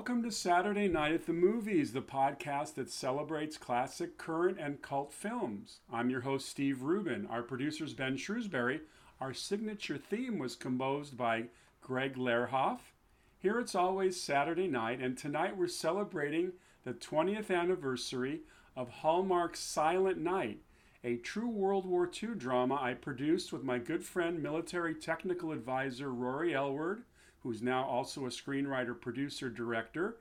Welcome to Saturday Night at the Movies, the podcast that celebrates classic, current, and cult films. I'm your host, Steve Rubin. Our producer's Ben Shrewsbury. Our signature theme was composed by Greg Lerhoff. Here it's always Saturday night, and tonight we're celebrating the 20th anniversary of Hallmark's Silent Night, a true World War II drama I produced with my good friend, military technical advisor Rory Aylward who's now also a screenwriter, producer, director,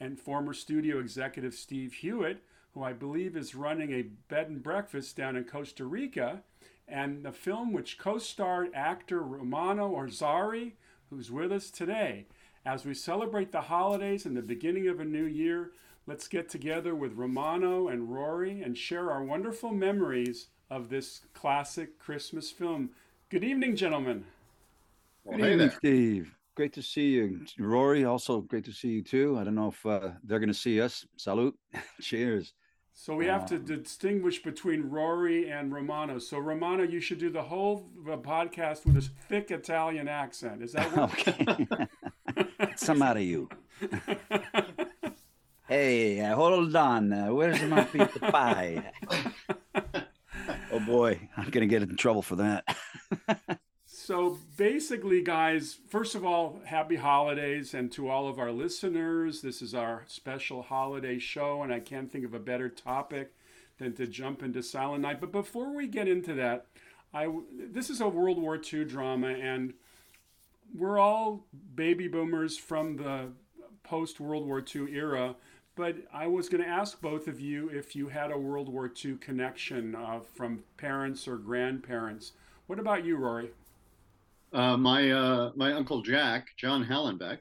and former studio executive Steve Hewitt, who I believe is running a bed and breakfast down in Costa Rica, and the film which co starred actor Romano Orzari, who's with us today. As we celebrate the holidays and the beginning of a new year, let's get together with Romano and Rory and share our wonderful memories of this classic Christmas film. Good evening, gentlemen. Well, Good evening, Steve great to see you. Rory, also great to see you too. I don't know if uh, they're going to see us. Salute. Cheers. So we have uh, to distinguish between Rory and Romano. So Romano, you should do the whole podcast with a thick Italian accent. Is that what? okay? Some out of you. hey, hold on. Uh, where's my pizza pie? oh boy, I'm gonna get in trouble for that. So basically, guys, first of all, happy holidays. And to all of our listeners, this is our special holiday show. And I can't think of a better topic than to jump into Silent Night. But before we get into that, I, this is a World War II drama. And we're all baby boomers from the post World War II era. But I was going to ask both of you if you had a World War II connection uh, from parents or grandparents. What about you, Rory? Uh, my uh, my uncle Jack, John Hallenbeck,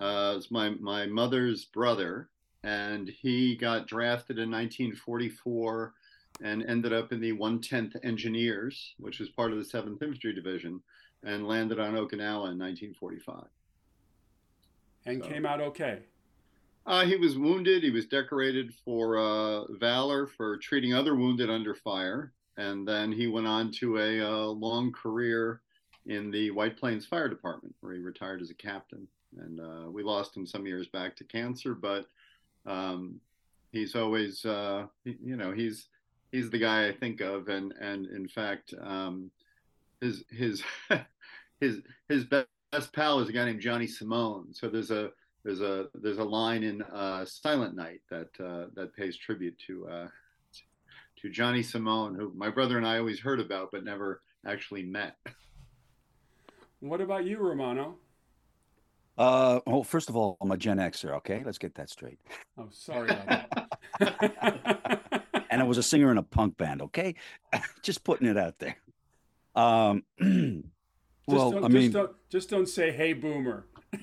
uh, is my my mother's brother, and he got drafted in 1944 and ended up in the 110th Engineers, which was part of the 7th Infantry Division, and landed on Okinawa in 1945. And so, came out okay. Uh, he was wounded. He was decorated for uh, valor for treating other wounded under fire, and then he went on to a uh, long career in the White Plains Fire Department, where he retired as a captain. And uh, we lost him some years back to cancer, but um, he's always, uh, you know, he's he's the guy I think of, and and in fact, um, his his his his best pal is a guy named Johnny Simone. So there's a there's a there's a line in uh, Silent Night that uh, that pays tribute to uh, to Johnny Simone, who my brother and I always heard about but never actually met. What about you, Romano? Uh, well, first of all, I'm a Gen Xer. Okay, let's get that straight. Oh, sorry about that. and I was a singer in a punk band. Okay, just putting it out there. Um, well, I mean, just don't, just don't say "Hey, Boomer."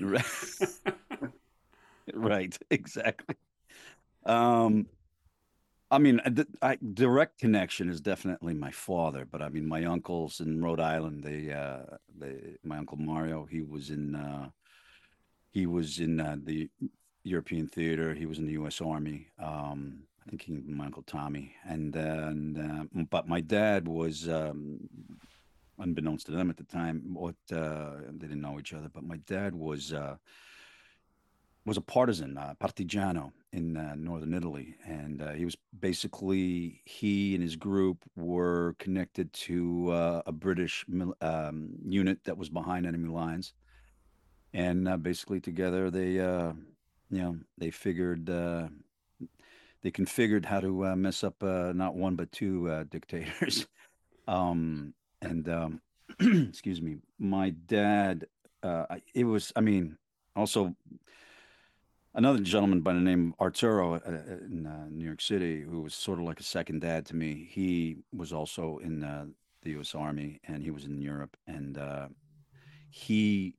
right, exactly. Um, I mean, uh, I, direct connection is definitely my father, but I mean, my uncles in Rhode Island, they, uh, they my uncle Mario, he was in, uh, he was in uh, the European theater. He was in the U.S. Army. Um, I think he, my uncle Tommy, and then, uh, but my dad was, um, unbeknownst to them at the time, what uh, they didn't know each other, but my dad was uh, was a partisan, uh, partigiano in uh, northern Italy, and uh, he was basically he and his group were connected to uh, a British um, unit that was behind enemy lines, and uh, basically together they, uh, you know, they figured they configured how to mess up not one but two dictators, um, and um, excuse me, my dad. it was, I mean, also another gentleman by the name of Arturo uh, uh, in uh, New York City, who was sort of like a second dad to me. He was also in uh, the U.S. Army, and he was in Europe. And uh, he,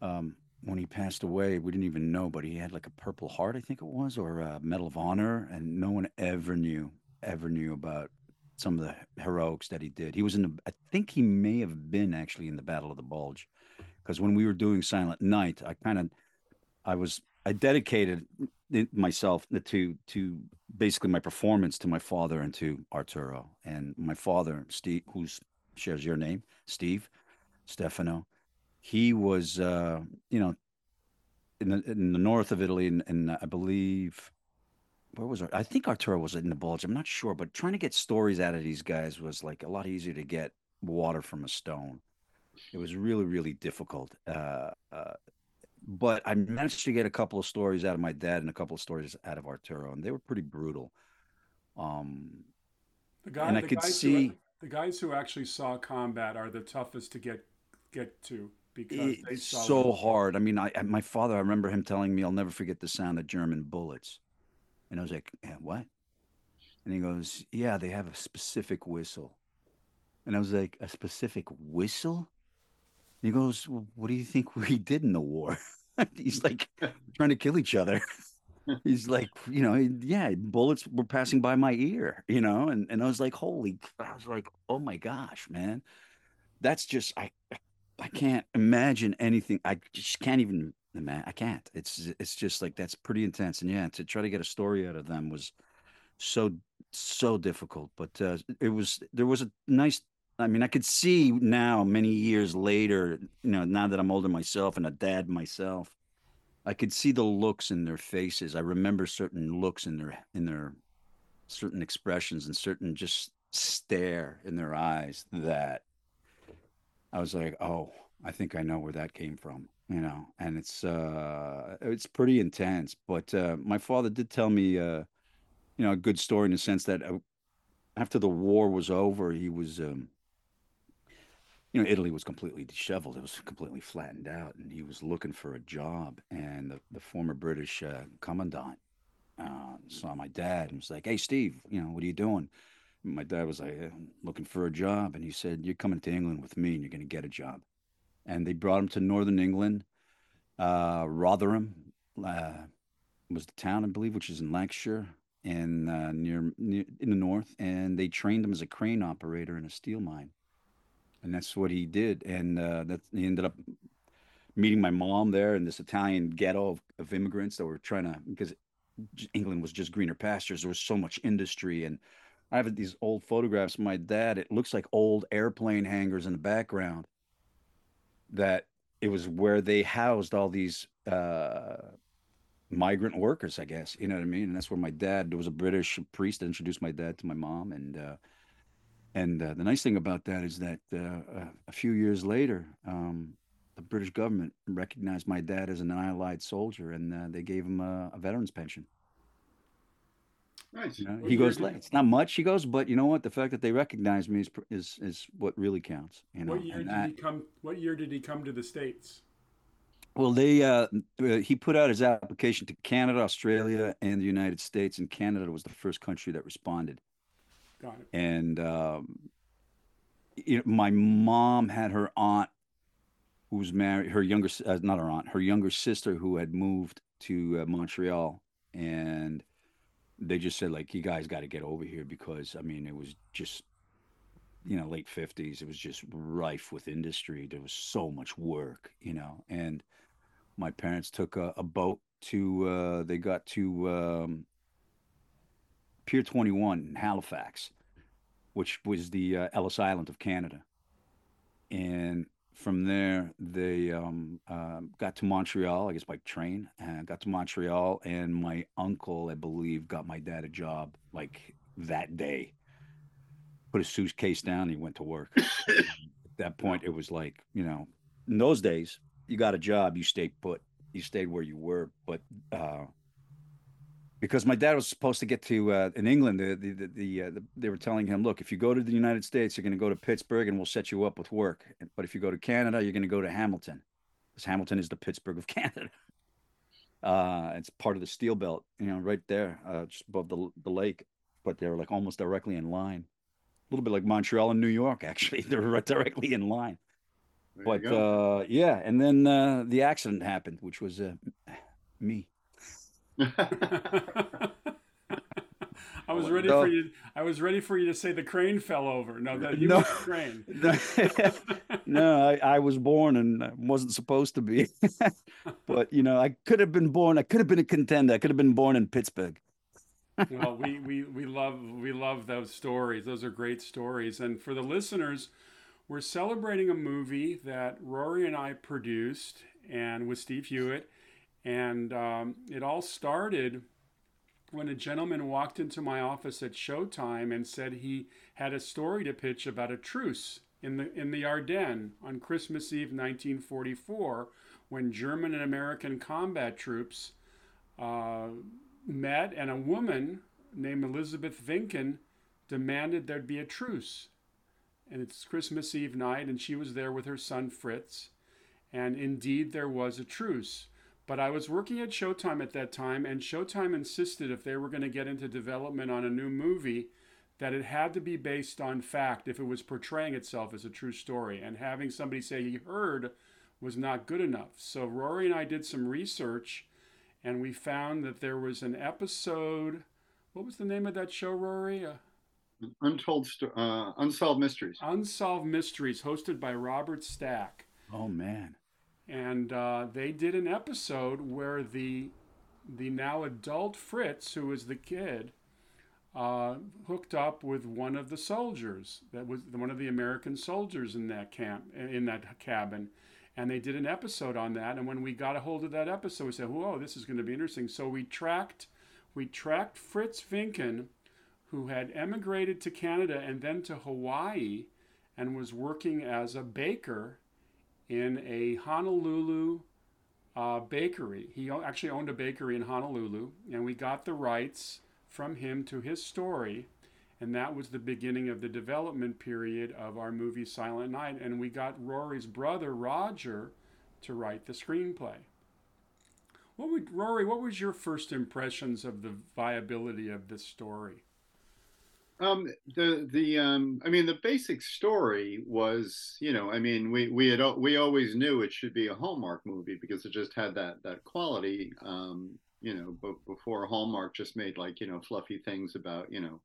um, when he passed away, we didn't even know, but he had like a Purple Heart, I think it was, or a Medal of Honor, and no one ever knew, ever knew about some of the heroics that he did. He was in the, I think he may have been actually in the Battle of the Bulge, because when we were doing Silent Night, I kind of, I was I dedicated myself to to basically my performance to my father and to Arturo and my father Steve, who shares your name, Steve Stefano. He was, uh, you know, in the in the north of Italy, and, and I believe where was I think Arturo was in the Bulge. I'm not sure, but trying to get stories out of these guys was like a lot easier to get water from a stone. It was really really difficult. Uh, uh, but I managed to get a couple of stories out of my dad and a couple of stories out of Arturo, and they were pretty brutal. Um, the guy, and I the could see who, the guys who actually saw combat are the toughest to get get to because they it's saw so hard. I mean, I I- my father, I remember him telling me, "I'll never forget the sound of German bullets," and I was like, "Yeah, "What?" And he goes, "Yeah, they have a specific whistle," and I was like, "A specific whistle?" He goes, well, "What do you think we did in the war?" He's like, "Trying to kill each other." He's like, you know, yeah, bullets were passing by my ear, you know, and, and I was like, holy, I was like, oh my gosh, man, that's just I, I- can't imagine anything. I just can't even imagine. I can't. It's it's just like that's pretty intense, and yeah, to try to get a story out of them was so so difficult. But uh, it was there was a nice. I mean, I could see now, many years later, you know, now that I'm older myself and a dad myself, I could see the looks in their faces. I remember certain looks in their in their certain expressions and certain just stare in their eyes that I was like, "Oh, I think I know where that came from." You know, and it's uh it's pretty intense, but uh my father did tell me uh you know, a good story in the sense that uh, after the war was over, he was um you know, Italy was completely disheveled. It was completely flattened out, and he was looking for a job. And the, the former British uh, commandant uh, saw my dad and was like, "Hey, Steve, you know, what are you doing?" And my dad was like, "I'm looking for a job," and he said, "You're coming to England with me, and you're going to get a job." And they brought him to Northern England. Uh, Rotherham uh, was the town, I believe, which is in Lancashire, and uh, near, near in the north. And they trained him as a crane operator in a steel mine and that's what he did. And uh, that he ended up meeting my mom there in this Italian ghetto of, of immigrants that were trying to because England was just greener pastures. There was so much industry, and I have these old photographs of my dad. It looks like old airplane hangars in the background. That it was where they housed all these uh, migrant workers, I guess. You know what I mean? And that's where my dad. There was a British priest that introduced my dad to my mom, and. Uh, and uh, the nice thing about that is that uh, a, a few years later, um, the British government recognized my dad as an Allied soldier, and uh, they gave him a, a veteran's pension. Nice. You know? He goes, "It's not much." He goes, "But you know what? The fact that they recognize me is is is what really counts." You know, What year and did he come? What year did he come to the states? Well, they uh, uh, he put out his application to Canada, Australia, and the United States, and Canada was the first country that responded. Got it. and um, know, my mom had her aunt who was married her younger uh, not her aunt her younger sister who had moved to uh, montreal. And they just said like you guys got to get over here because i mean it was just you know late 50s it was just rife with industry. There was so much work you know. And my parents took a, a boat to uh, they got to um, pier 21 in halifax which was the uh, Ellis Island of Canada. And from there, they um, uh, got to Montreal, I guess by train, and got to Montreal. And my uncle, I believe, got my dad a job like that day. Put his suitcase down, he went to work. At that point, it was like, you know, in those days, you got a job, you stayed put, you stayed where you were. But uh, because my dad was supposed to get to uh, in England. The, the, the, the, uh, the they were telling him, look, if you go to the United States, you're going to go to Pittsburgh, and we'll set you up with work. But if you go to Canada, you're going to go to Hamilton, because Hamilton is the Pittsburgh of Canada. Uh, it's part of the steel belt, you know, right there, uh, just above the the lake. But they're like almost directly in line. A little bit like Montreal and New York, actually. They're right directly in line. There But uh, yeah, and then uh, the accident happened, which was uh, me. I was ready no. for you. I was ready for you to say the crane fell over. No, that you No. crane. no, I, I was born and I wasn't supposed to be. but you know, I could have been born. I could have been a contender. I could have been born in Pittsburgh. well, we, we, we love we love those stories. Those are great stories. And for the listeners, we're celebrating a movie that Rory and I produced and with Steve Hewitt. And um, it all started when a gentleman walked into my office at Showtime and said he had a story to pitch about a truce in the in the Ardennes on Christmas Eve 1944 when German and American combat troops uh, met and a woman named Elizabeth Vinken demanded there'd be a truce. And it's Christmas Eve night, and she was there with her son Fritz. And indeed, there was a truce. But I was working at Showtime at that time, and Showtime insisted if they were going to get into development on a new movie, that it had to be based on fact if it was portraying itself as a true story. And having somebody say he heard was not good enough. So Rory and I did some research, and we found that there was an episode. What was the name of that show, Rory? Uh, Untold, uh, Unsolved Mysteries. Unsolved Mysteries, hosted by Robert Stack. Oh man! And uh, they did an episode where the the now adult Fritz, who was the kid, uh, hooked up with one of the soldiers. That was one of the American soldiers in that camp, in that cabin. And they did an episode on that. And when we got a hold of that episode, we said, "Whoa, this is going to be interesting." So we tracked, we tracked Fritz Vinken who had emigrated to Canada and then to Hawaii and was working as a baker in a Honolulu uh, bakery. He actually owned a bakery in Honolulu, and we got the rights from him to his story. And that was the beginning of the development period of our movie Silent Night. And we got Rory's brother, Roger, to write the screenplay. What would, Rory, what was your first impressions of the viability of this story? Um, the the um, I mean, the basic story was, you know, I mean, we we had we always knew it should be a Hallmark movie because it just had that that quality. Um, you know, before Hallmark just made like you know fluffy things about you know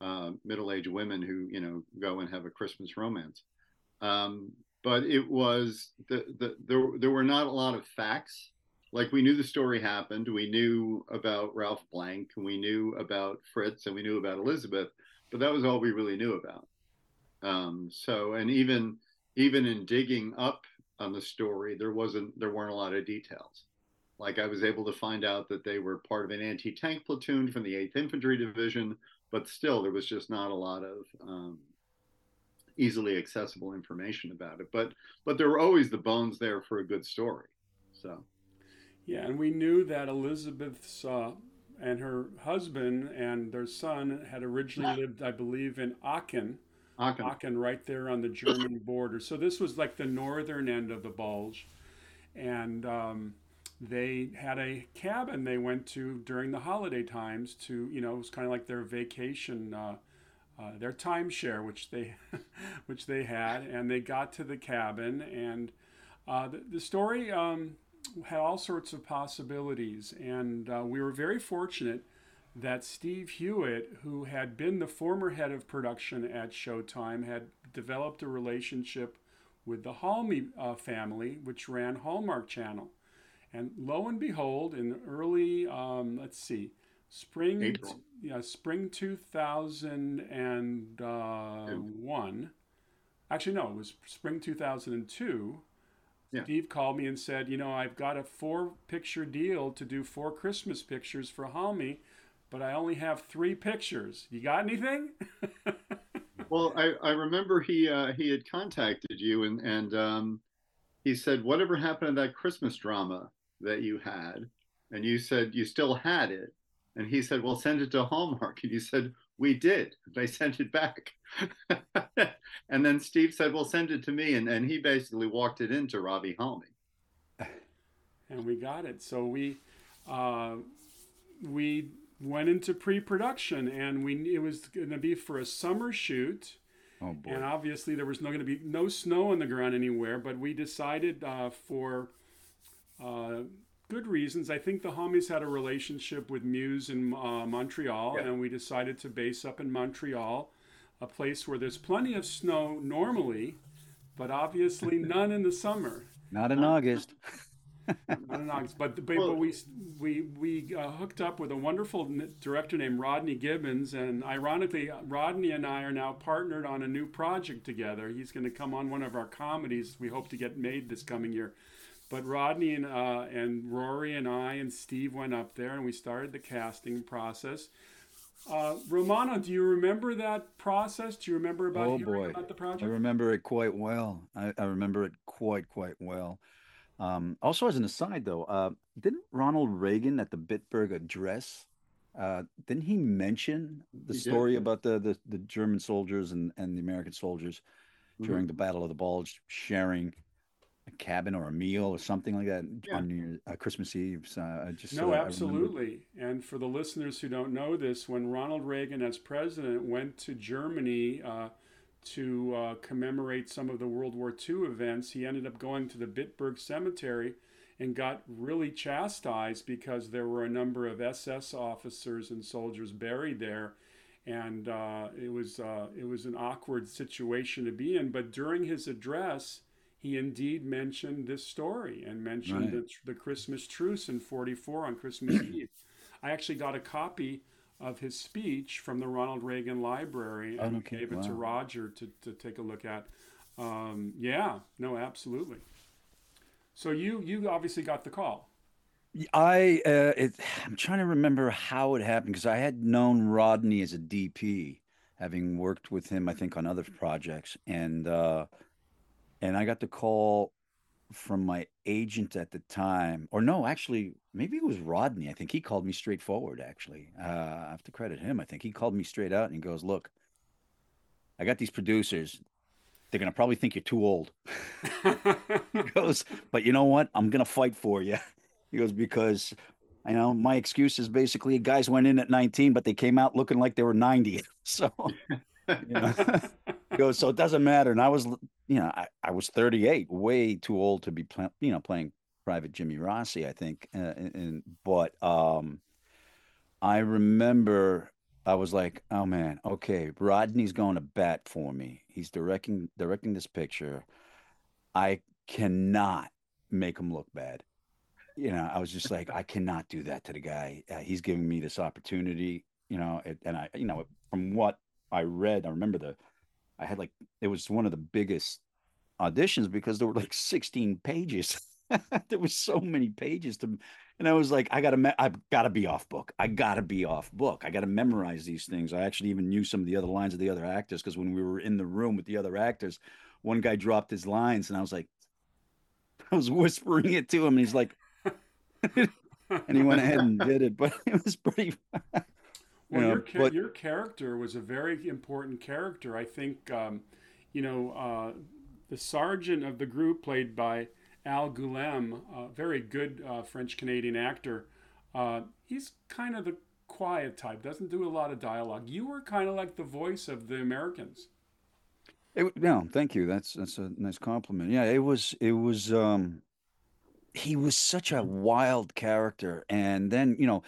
uh, middle-aged women who you know go and have a Christmas romance. Um, but it was the, the there there were not a lot of facts like we knew the story happened we knew about ralph blank and we knew about fritz and we knew about elizabeth but that was all we really knew about. Um, so and even even in digging up on the story there wasn't there weren't a lot of details. Like i was able to find out that they were part of an anti-tank platoon from the 8th infantry division but still there was just not a lot of um, easily accessible information about it. But but there were always the bones there for a good story so yeah, and we knew that Elizabeth's uh, and her husband and their son had originally lived, I believe, in Aachen. Aachen. Aachen, right there on the German border. So this was like the northern end of the Bulge. And um, they had a cabin they went to during the holiday times to, you know, it was kind of like their vacation, uh, uh, their timeshare, which they, which they had. And they got to the cabin and uh, the, the story. Um, had all sorts of possibilities, and uh, we were very fortunate that Steve Hewitt, who had been the former head of production at Showtime, had developed a relationship with the Halmi uh, family, which ran Hallmark Channel. And lo and behold, in early, um, let's see, spring, April. yeah, spring 2001. Actually, no, it was spring 2002 yeah. Steve called me and said, you know, I've got a four picture deal to do four Christmas pictures for Halmi, but I only have three pictures. You got anything? well, I, I remember he uh, he had contacted you and and um, he said, whatever happened to that Christmas drama that you had? And you said you still had it. And he said, well, send it to Hallmark. And you said, we did. They sent it back. and then Steve said, well, send it to me. And, and he basically walked it into Robbie Halmi. And we got it. So we, uh, we went into pre-production and we, it was going to be for a summer shoot. Oh boy. And obviously there was no going to be no snow on the ground anywhere, but we decided uh, for, uh, good reasons. I think the Halmis had a relationship with Muse in uh, Montreal, Yeah. and we decided to base up in Montreal, a place where there's plenty of snow normally, but obviously none in the summer. Not in August. Not in August. But, but, Well- but we we we uh, hooked up with a wonderful director named Rodney Gibbons, and ironically, Rodney and I are now partnered on a new project together. He's going to come on one of our comedies. We hope to get made this coming year. But Rodney and uh, and Rory and I and Steve went up there and we started the casting process. Uh, Romano, do you remember that process? Do you remember about Oh hearing boy, about the project? I remember it quite well. I, I remember it quite quite well. Um, also, as an aside, though, uh, didn't Ronald Reagan at the Bitburg address, uh, didn't he mention the He did. story about the, the the German soldiers and and the American soldiers Mhm. during the Battle of the Bulge sharing a cabin or a meal or something like that Yeah. on uh, Christmas Eve? So I just No, uh, remember- absolutely. And for the listeners who don't know this, when Ronald Reagan, as president, went to Germany uh, to uh, commemorate some of the World War II events, he ended up going to the Bitburg Cemetery and got really chastised because there were a number of SS officers and soldiers buried there. And uh, it was uh, it was an awkward situation to be in. But during his address, he indeed mentioned this story and mentioned Right. the, the Christmas truce in 44 on Christmas Eve. I actually got a copy of his speech from the Ronald Reagan Library and okay. gave it to Roger to, to take a look at. Um, yeah, no, absolutely. So you you obviously got the call. I uh, it, I'm trying to remember how it happened because I had known Rodney as a DP, having worked with him, I think, on other projects, and uh, and I got the call from my agent at the time, or no, actually, maybe it was Rodney. I think he called me straightforward. Actually, uh, I have to credit him. I think he called me straight out and he goes, "Look, I got these producers. They're gonna probably think you're too old." he goes, but you know what? I'm gonna fight for you. He goes because I know my excuse is basically guys went in at 19, but they came out looking like they were 90. So you know, goes, so it doesn't matter. And I was, you know, I, I was 38, way too old to be, pla- you know, playing Private Jimmy Rossi, I think. Uh, and, and but um, I remember I was like, oh man, okay, Rodney's going to bat for me. He's directing directing this picture. I cannot make him look bad. You know, I was just like, I cannot do that to the guy. Uh, he's giving me this opportunity. You know, and I, you know, from what I read, I remember the, I had like, it was one of the biggest auditions because there were like 16 pages. there was so many pages to, and I was like, I gotta, me- I've gotta be off book. I gotta be off book. I gotta memorize these things. I actually even knew some of the other lines of the other actors because when we were in the room with the other actors, one guy dropped his lines, and I was like, I was whispering it to him, and he's like, and he went ahead and did it. But it was pretty. Well, know, your but- your character was a very important character. I think, um, you know, uh, the sergeant of the group, played by Al Goulem, a very good uh, French Canadian actor. Uh, he's kind of the quiet type, doesn't do a lot of dialogue. You were kind of like the voice of the Americans. It, no, thank you. That's that's a nice compliment. Yeah, it was it was um he was such a wild character and then, you know,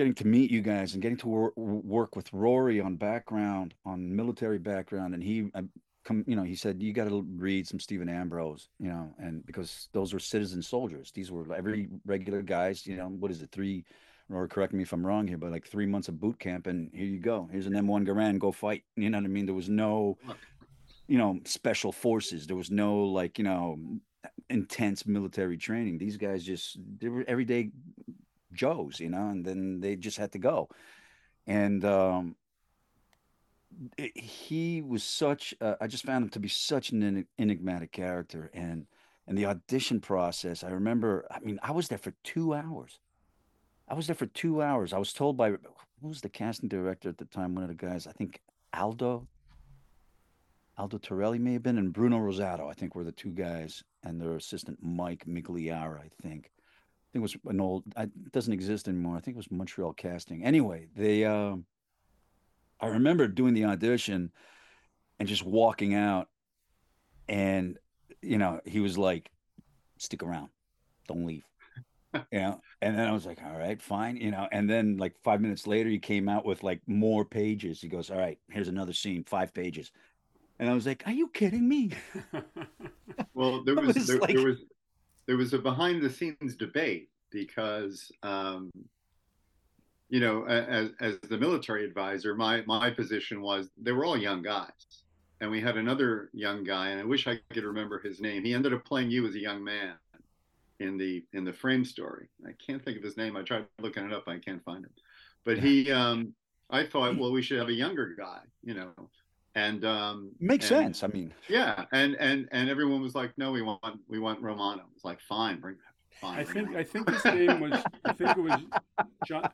getting to meet you guys and getting to wor- work with Rory on background, on military background and he I come, you know, he said you got to read some Stephen Ambrose, you know, and because those were citizen soldiers. These were every regular guys, you know, what is it? 3 or correct me if I'm wrong here, but like 3 months of boot camp and here you go. Here's an M1 Garand, go fight. You know what I mean? There was no you know, special forces. There was no like, you know, intense military training. These guys just they were everyday Joes, you know, and then they just had to go. And um it- he was such uh, I just found him to be such an enigmatic character and and the audition process, I remember, I mean, I was there for 2 hours. I was there for 2 hours. I was told by who was the casting director at the time, one of the guys, I think Aldo Aldo Torelli may have been, and Bruno Rosato, I think, were the two guys, and their assistant Mike Migliara, I think. I think it was an old. It doesn't exist anymore. I think it was Montreal Casting. Anyway, they. Um, I remember doing the audition, and just walking out, and you know, he was like, "Stick around, don't leave." you know, and then I was like, "All right, fine," you know, and then like five minutes later, he came out with like more pages. He goes, "All right, here's another scene, five pages." And I was like, "Are you kidding me?" Well, there was, was there, like- there was there was a behind the scenes debate because um, you know as as the military advisor, my my position was they were all young guys, and we had another young guy, and I wish I could remember his name. He ended up playing you as a young man, in the in the frame story. I can't think of his name. I tried looking it up. I can't find him. But he, um, I thought, well, we should have a younger guy, you know, and um, makes and, sense. I mean, yeah, and and and everyone was like, no, we want we want Romano. It's like, fine, bring fine. I think I think his name was I think it was Gian,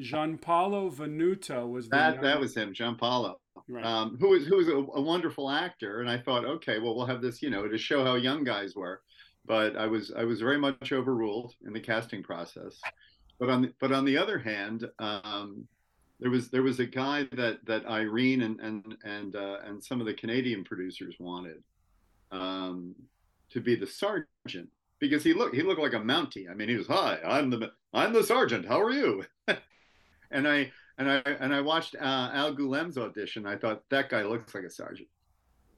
Gianpaolo venuto was that that was him, Gianpaolo. Right. Um, who was who was a, a, wonderful actor, and I thought, okay, well, we'll have this, you know, to show how young guys were. But I was I was very much overruled in the casting process. But on the, but on the other hand, um, there was there was a guy that that Irene and and and uh, and some of the Canadian producers wanted um, to be the sergeant because he looked he looked like a Mountie. I mean, he was hi, I'm the I'm the sergeant. How are you? and I and I and I watched uh, Al Goulem's audition. I thought that guy looks like a sergeant,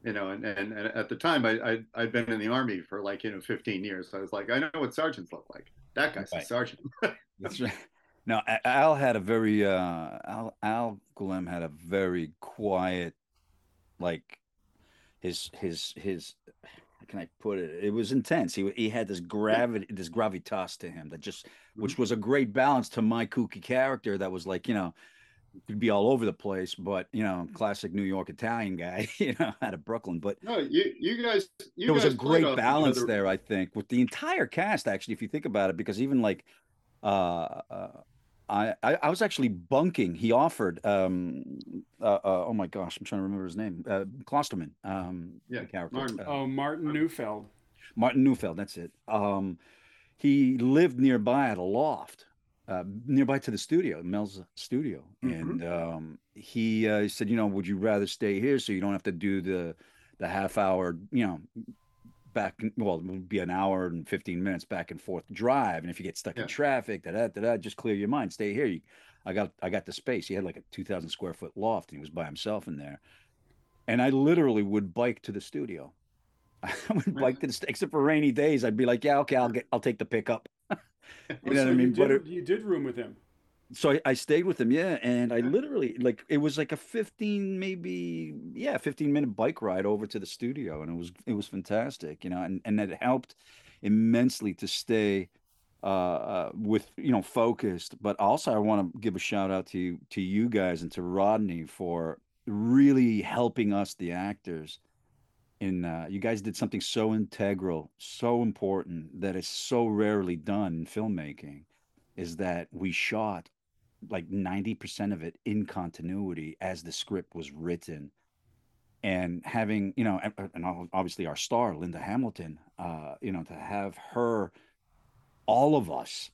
you know. And and, and at the time, I, I I'd been in the army for like you know 15 years. So I was like, I know what sergeants look like. That guy's right. a sergeant. That's right. No, Al had a very uh, Al Al Goulem had a very quiet, like his his his. How can I put it? It was intense. He he had this gravity, this gravitas to him that just, which mm-hmm. was a great balance to my kooky character. That was like you know, could be all over the place, but you know, classic New York Italian guy, you know, out of Brooklyn. But no, you you guys, you there was a great balance there, I think, with the entire cast. Actually, if you think about it, because even like, uh, uh I, I, I was actually bunking. He offered, um, uh, uh, oh my gosh, I'm trying to remember his name, uh, Klosterman, um, yeah, character. Martin. Uh, oh, Martin Neufeld. Martin Neufeld, that's it. Um, he lived nearby at a loft uh, nearby to the studio, Mel's studio, mm-hmm. and um, he, uh, said, you know, would you rather stay here so you don't have to do the the half hour, you know, back well, it would be an hour and fifteen minutes back and forth drive, and if you get stuck yeah. in traffic, da da da, just clear your mind, stay here. You, I got I got the space. He had like a two thousand square foot loft, and he was by himself in there, and I literally would bike to the studio. I would bike to the except for rainy days. I'd be like, yeah, okay, I'll get, I'll take the pickup. you know so what I mean? You did, it, you did room with him. So I, I, stayed with him, yeah, and I literally like it was like a fifteen, maybe yeah, fifteen minute bike ride over to the studio, and it was it was fantastic, you know, and and that helped immensely to stay uh, uh, with you know focused. But also, I want to give a shout out to you, to you guys and to Rodney for really helping us, the actors, in uh, you guys did something so integral, so important that is so rarely done in filmmaking, is that we shot like 90% of it in continuity as the script was written. And having you know and obviously our star linda hamilton uh you know to have her all of us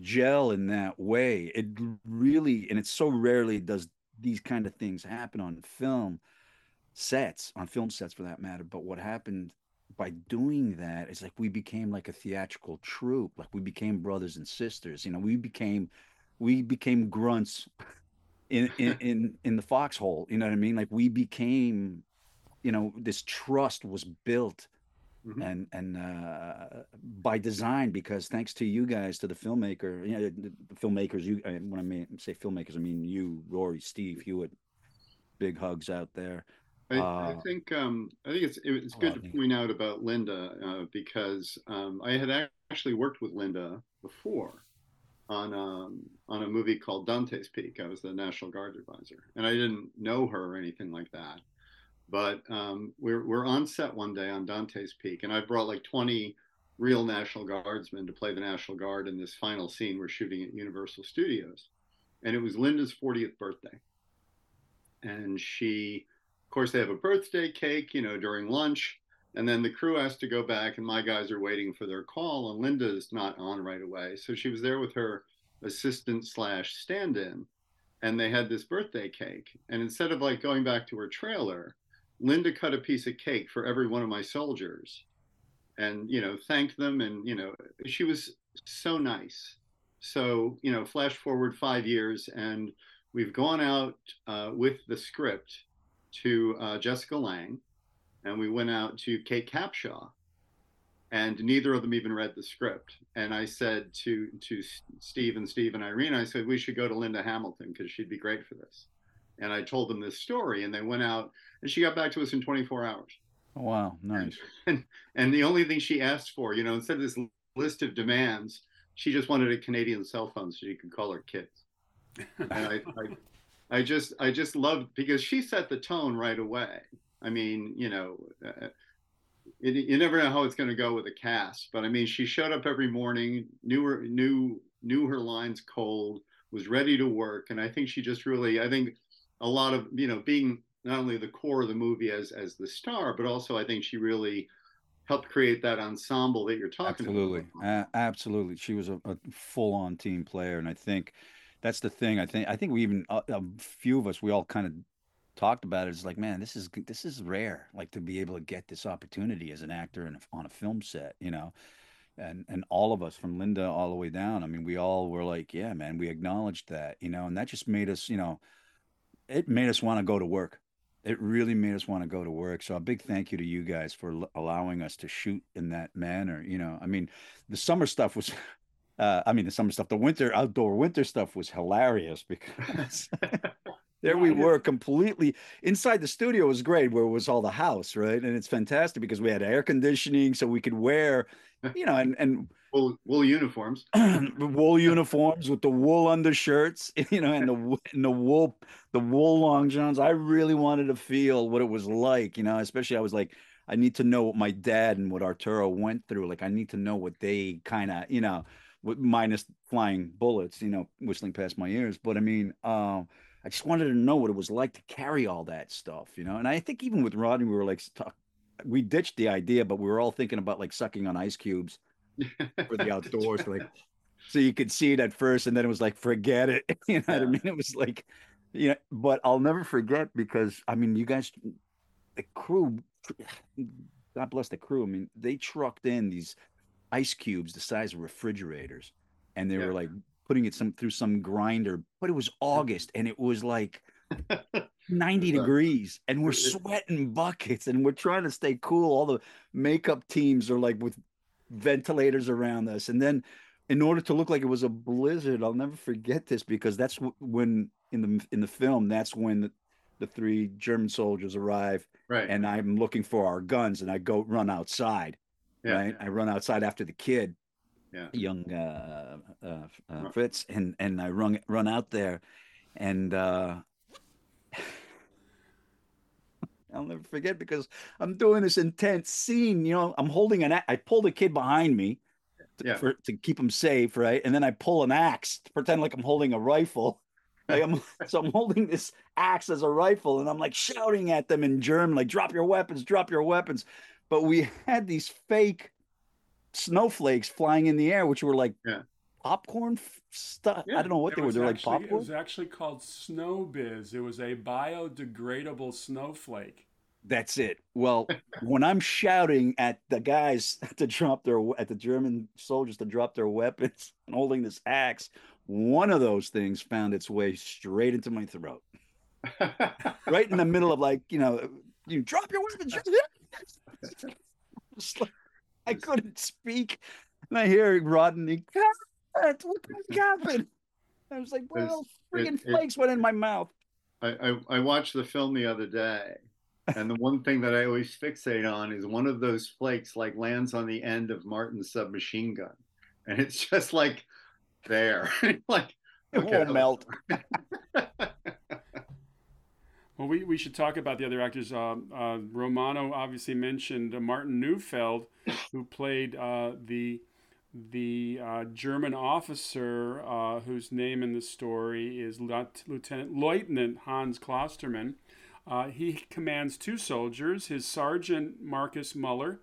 gel in that way it really and it so rarely does these kind of things happen on film sets on film sets for that matter but what happened by doing that is like we became like a theatrical troupe like we became brothers and sisters you know we became we became grunts in in in, in the foxhole you know what i mean? Like we became you know this trust was built mm-hmm. and and uh, by design because thanks to you guys to the filmmaker you know the, the filmmakers you when i mean say filmmakers i mean you rory steve hewitt big hugs out there. I, uh, I, think um, I think it's it's good to point out about Linda uh, because um, I had actually worked with Linda before on um, on a movie called Dante's Peak. I was the National Guard advisor, and I didn't know her or anything like that. But um, we're we're on set one day on Dante's Peak, and I brought like 20 real National Guardsmen to play the National Guard in this final scene we're shooting at Universal Studios, and it was Linda's 40th birthday, and she of course, they have a birthday cake, you know, during lunch. And then the crew has to go back, and my guys are waiting for their call, and Linda is not on right away. So she was there with her assistant slash stand in, and they had this birthday cake. And instead of like going back to her trailer, Linda cut a piece of cake for every one of my soldiers and, you know, thanked them. And, you know, she was so nice. So, you know, flash forward five years, and we've gone out uh, with the script to uh, Jessica Lange, and we went out to Kate Capshaw, and neither of them even read the script. And I said to to Steve and Steve and Irene, I said we should go to Linda Hamilton because she'd be great for this. And I told them this story, and they went out, and she got back to us in 24 hours. Oh, wow, nice. And, and the only thing she asked for, you know, instead of this list of demands. She just wanted a Canadian cell phone so she could call her kids. And I, I, I just, I just loved because she set the tone right away. I mean, you know, uh, it, you never know how it's going to go with a cast, but I mean, she showed up every morning, knew her, knew, knew her lines cold, was ready to work, and I think she just really, I think, a lot of you know being not only the core of the movie as as the star, but also I think she really helped create that ensemble that you're talking absolutely. about. Uh, absolutely. She was a, a full on team player. And I think that's the thing. I think, I think we even, a, a few of us, we all kind of talked about it. It's like, man, this is, this is rare, like to be able to get this opportunity as an actor and on a film set, you know? And, and all of us from Linda all the way down. I mean, we all were like, yeah, man, we acknowledged that, you know, and that just made us, you know, it made us want to go to work it really made us want to go to work. So a big thank you to you guys for allowing us to shoot in that manner. You know, I mean, the summer stuff was, uh, I mean, the summer stuff, the winter outdoor winter stuff was hilarious because there we were completely inside the studio was great where it was all the house, right? And it's fantastic because we had air conditioning so we could wear, you know, and, and wool, wool uniforms, wool uniforms with the wool undershirts, you know, and the and the wool the wool long johns. I really wanted to feel what it was like, you know. Especially, I was like, I need to know what my dad and what Arturo went through. Like, I need to know what they kind of, you know, with minus flying bullets, you know, whistling past my ears. But I mean, um, I just wanted to know what it was like to carry all that stuff, you know. And I think even with Rodney, we were like, we ditched the idea, but we were all thinking about like sucking on ice cubes for the outdoors. like, so you could see it at first, and then it was like, forget it. You know yeah. what I mean? It was like, you know, but I'll never forget because I mean, you guys, the crew, God bless the crew. I mean, they trucked in these ice cubes the size of refrigerators, and they yeah. were like putting it some through some grinder. But it was August, and it was like. 90 degrees and we're sweating buckets and we're trying to stay cool all the makeup teams are like with ventilators around us. And then in order to look like it was a blizzard, I'll never forget this because that's when in the in the film that's when the, the three German soldiers arrive. Right. And I'm looking for our guns and I go run outside. Yeah. Right. I run outside after the kid. Yeah. Young uh, uh, uh, Fritz and and I run run out there and uh I'll never forget because I'm doing this intense scene. You know, I'm holding an. I pulled a kid behind me to, yeah. for, to keep him safe, right? And then I pull an axe to pretend like I'm holding a rifle. Like I'm, so I'm holding this axe as a rifle, and I'm like shouting at them in German, like "Drop your weapons! Drop your weapons!" But we had these fake snowflakes flying in the air, which were like yeah. popcorn stuff. Yeah, I don't know what they were. They're like popcorn. It was actually called Snowbiz. It was a biodegradable snowflake. That's it. Well, when I'm shouting at the guys to drop their at the German soldiers to drop their weapons and holding this axe, one of those things found its way straight into my throat. right in the middle of like, you know, you drop your weapons. I couldn't speak. And I hear Rodney, what happened? I was like, well, friggin' it, flakes it, went in my mouth. I, I, I watched the film the other day and the one thing that I always fixate on is one of those flakes like lands on the end of Martin's submachine gun, and it's just like there, like it okay, won't melt. well, we, we should talk about the other actors. Uh, uh, Romano obviously mentioned Martin Neufeld, who played uh, the the uh, German officer uh, whose name in the story is Lieutenant Lieutenant Hans Klosterman. He commands two soldiers. His sergeant, Marcus Muller,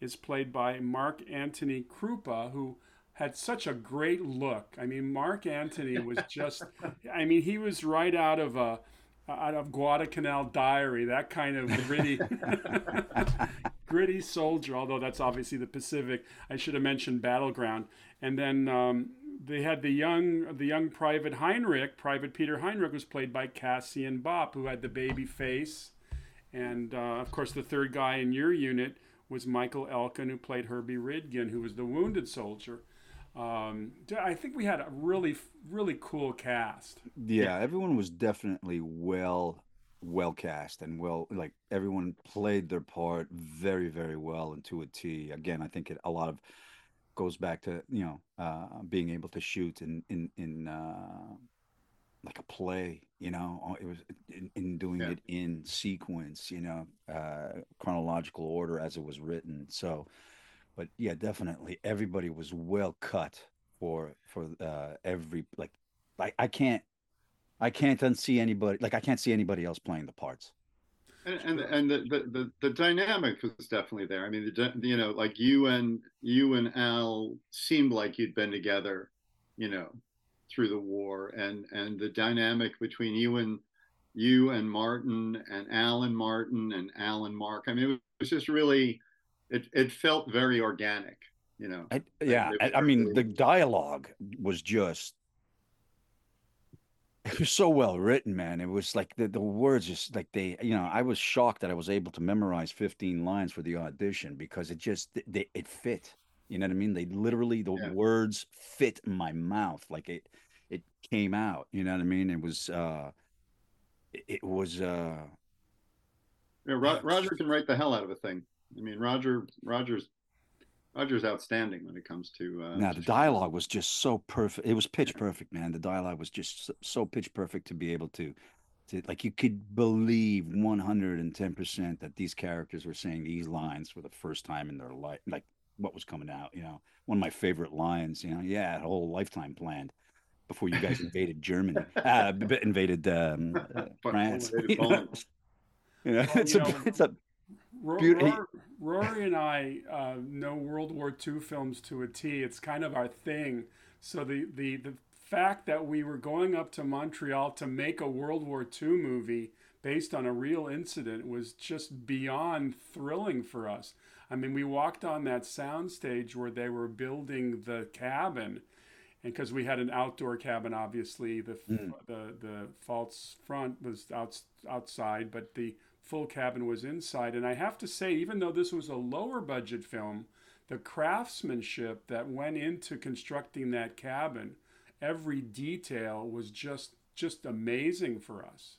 is played by Mark Anthony Krupa, who had such a great look. I mean, Mark Anthony was just, I mean, he was right out of a, out of Guadalcanal Diary, that kind of gritty, gritty soldier. Although that's obviously the Pacific. I should have mentioned Battleground. And then um, they had the young the young private Heinrich, Private Peter Heinrich, was played by Cassian Bopp, who had the baby face, and uh, of course the third guy in your unit was Michael Elkin, who played Herbie Ridgen, who was the wounded soldier. Um, I think we had a really really cool cast. Yeah, everyone was definitely well well cast and well like everyone played their part very very well and to a T. Again, I think it, a lot of goes back to you know uh, being able to shoot in in in uh, like a play. You know, it was in, in doing Yeah. it in sequence. You know, uh, chronological order as it was written. So, but yeah, definitely everybody was well cut for for uh, every like. I, I can't I can't unsee anybody like I can't see anybody else playing the parts. and and, and the, the the the dynamic was definitely there. I mean, the, dy- you know, like you and you and Al seemed like you'd been together, you know, through the war, and and the dynamic between you and you and Martin and Al and Martin and Al and Mark. I mean, it was just really, it it felt very organic, you know. I, yeah, I, I mean the dialogue was just it was so well written, man. It was like the, the words just like they, you know, I was shocked that I was able to memorize 15 lines for the audition because it just they, it fit. You know what I mean? They literally the Yeah. words fit my mouth like it it came out, you know what I mean? It was uh it, it was uh Yeah. Roger can write the hell out of a thing. I mean, Roger Roger's Roger's outstanding when it comes to. Uh, Now the dialogue was just so perfect. It was pitch perfect, man. The dialogue was just so, so pitch perfect to be able to, to like you could believe one hundred and ten percent that these characters were saying these lines for the first time in their life, like what was coming out. You know, one of my favorite lines. You know, yeah, a whole lifetime planned before you guys invaded Germany, uh, invaded um, uh, France. invaded You know. You know, it's a it's a Rory, Rory and I uh, know World War II films to a T. It's kind of our thing. So the, the, the fact that we were going up to Montreal to make a World War II movie based on a real incident was just beyond thrilling for us. I mean, we walked on that soundstage where they were building the cabin, and because we had an outdoor cabin, obviously the Mm. the the false front was out, outside, but the full cabin was inside. And I have to say, even though this was a lower budget film, the craftsmanship that went into constructing that cabin, every detail was just just amazing for us.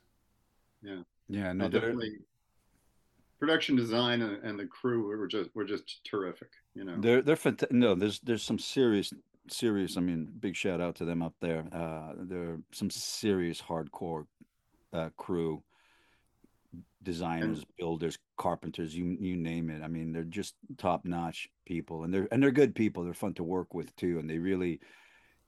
yeah. Yeah. No, definitely. Production design and, and the crew were just were just terrific. You know. They're they're fant- no. There's there's some serious serious. I mean, big shout out to them up there. Uh, there are some serious hardcore uh, crew, designers, builders, carpenters. You you name it. I mean, they're just top notch people, and they're and they're good people. They're fun to work with too, and they really.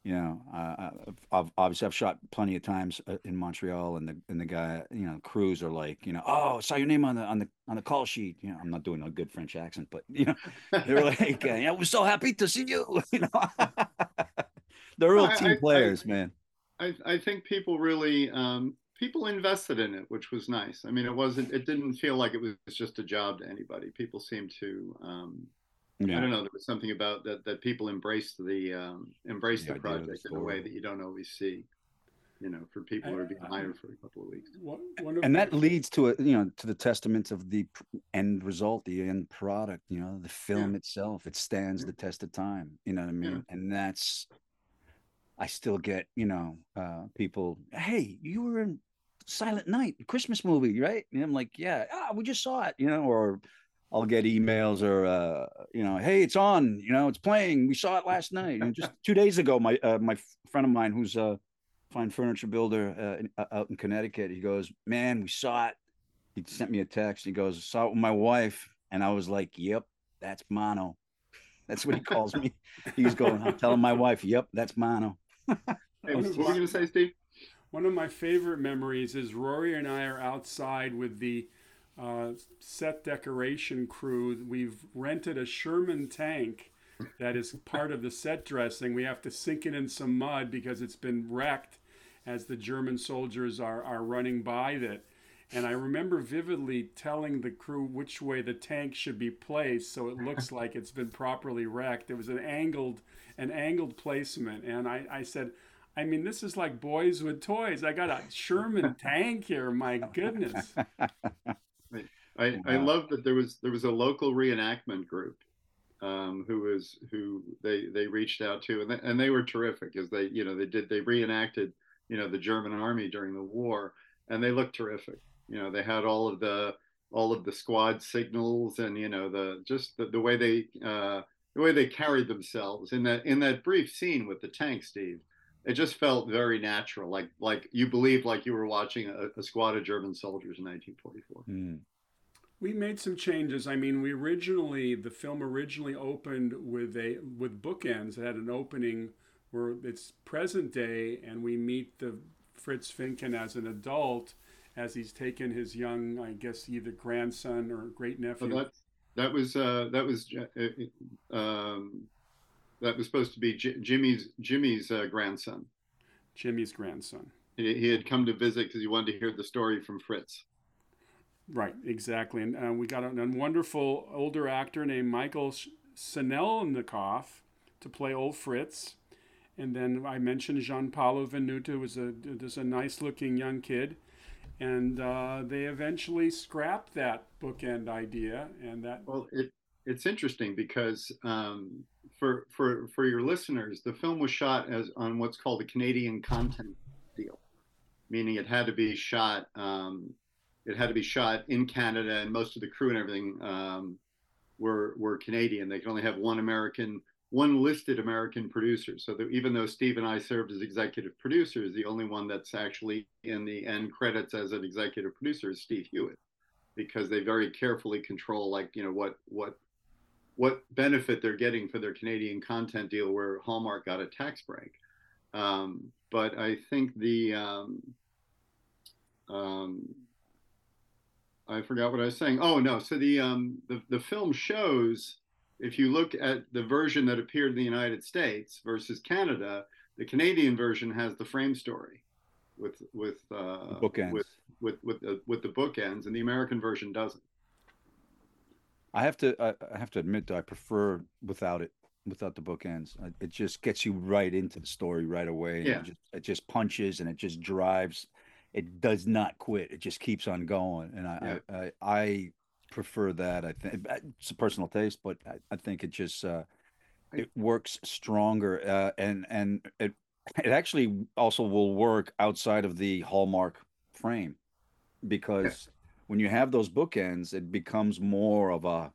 You know, uh, I've, obviously I've shot plenty of times uh, in Montreal, and the and the guy, you know, crews are like, you know, oh, I saw your name on the on the on the call sheet. You know, I'm not doing a good French accent, but you know, they were like, uh, "Yeah, we're so happy to see you." You know, they're real I- team I- I- players, man. I, I think people really um, people invested in it, which was nice. I mean, it wasn't it didn't feel like it was just a job to anybody. People seemed to um, I don't know. There was something about that that people embraced the um, embraced The the, idea the project in a way that you don't always see. You know, for people who are being I- I- hired for a couple of weeks. One, one and that leads to a you know to the testament of the end result, the end product. You know, the film itself. It stands Yeah. the test of time. You know what I mean? Yeah. And that's. I still get you know uh, people. Hey, you were in Silent Night, Christmas movie, right? And I'm like, yeah, ah, we just saw it. You know, or I'll get emails or uh, you know, hey, it's on. You know, it's playing. We saw it last night. And just two days ago, my uh, my friend of mine who's a fine furniture builder uh, in, uh, out in Connecticut, he goes, man, we saw it. He sent me a text. He goes, saw it with my wife, and I was like, yep, that's mono. That's what he calls me. He's going, I'm telling my wife, yep, that's mono. Hey, what were you going to say, Steve? One of my favorite memories is Rory and I are outside with the uh, set decoration crew. We've rented a Sherman tank that is part of the set dressing. We have to sink it in some mud because it's been wrecked as the German soldiers are, are running by it. And I remember vividly telling the crew which way the tank should be placed so it looks like it's been properly wrecked. It was an angled an angled placement. And I, I said, I mean, this is like boys with toys. I got a Sherman tank here. My goodness. I, I Wow. love that there was there was a local reenactment group um, who was who they they reached out to and they, and they were terrific as they you know they did they reenacted you know the German army during the war and they looked terrific you know they had all of the all of the squad signals and you know the just the, the way they uh, the way they carried themselves in that in that brief scene with the tank, Steve. It just felt very natural, like like you believed like you were watching a, a squad of German soldiers in 1944. Mm. We made some changes. I mean, we originally the film originally opened with a with bookends. It had an opening where it's present day, and we meet the Fritz Vincken as an adult as he's taken his young, I guess, either grandson or great nephew. Well, that, that was uh, that was uh, um, that was supposed to be J- Jimmy's Jimmy's uh, grandson. Jimmy's grandson. He, he had come to visit because he wanted to hear the story from Fritz. Right, exactly. And uh, we got a, a, wonderful older actor named Michael Sinelnikoff to play old Fritz. And then I mentioned Jean Paulo Venuto was a was a nice looking young kid, and uh, they eventually scrapped that bookend idea. And that well, it it's interesting because um, for for for your listeners, the film was shot as on what's called a Canadian content deal, meaning it had to be shot um, it had to be shot in Canada, and most of the crew and everything um, were were Canadian. They could only have one American, one listed American producer. So that even though Steve and I served as executive producers, the only one that's actually in the end credits as an executive producer is Steve Hewitt, because they very carefully control like you know what what what benefit they're getting for their Canadian content deal, where Hallmark got a tax break. Um, but I think the um, um, I forgot what I was saying. Oh no, so the um the, the film shows if you look at the version that appeared in the United States versus Canada, the Canadian version has the frame story with with uh, bookends. with with with the, with the bookends, and the American version doesn't. I have to I, I have to admit that I prefer without it without the bookends. It just gets you right into the story right away. Yeah. It just, it just punches and it just drives it does not quit. It just keeps on going, and I Yeah. I, I, I prefer that. I think it's a personal taste, but I, I think it just uh, it works stronger, uh, and and it it actually also will work outside of the Hallmark frame because when you have those bookends, it becomes more of a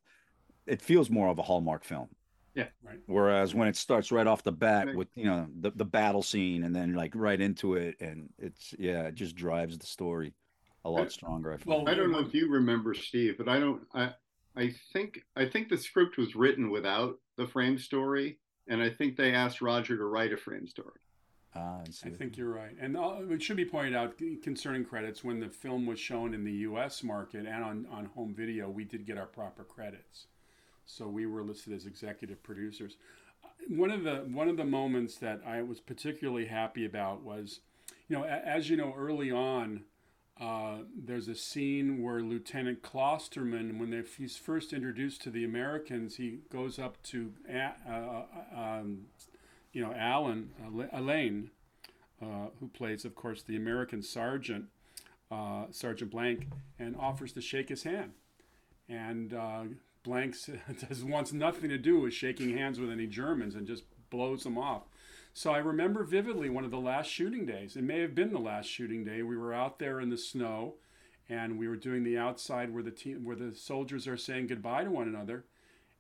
it feels more of a Hallmark film. Yeah. Right. Whereas when it starts right off the bat Right. with you know the the battle scene and then like right into it and it's yeah it just drives the story a lot Right. stronger. I Well. I don't know if you remember Steve, but I don't. I I think I think the script was written without the frame story, and I think they asked Roger to write a frame story. Ah, I. I think you're right. And uh, it should be pointed out concerning credits when the film was shown in the U.S. market and on, on home video, we did get our proper credits. So we were listed as executive producers. Uh, One of the one of the moments that I was particularly happy about was, you know, a- as you know, early on, uh, there's a scene where Lieutenant Klosterman, when they, he's first introduced to the Americans, he goes up to, A- uh, um, you know, Alan, Ala- Elaine, uh, who plays, of course, the American sergeant, uh, Sergeant Blank, and offers to shake his hand. And uh, Blank s- does, wants nothing to do with shaking hands with any Germans and just blows them off. So I remember vividly one of the last shooting days. It may have been the last shooting day. We were out there in the snow, and we were doing the outside where the team, where the soldiers are saying goodbye to one another.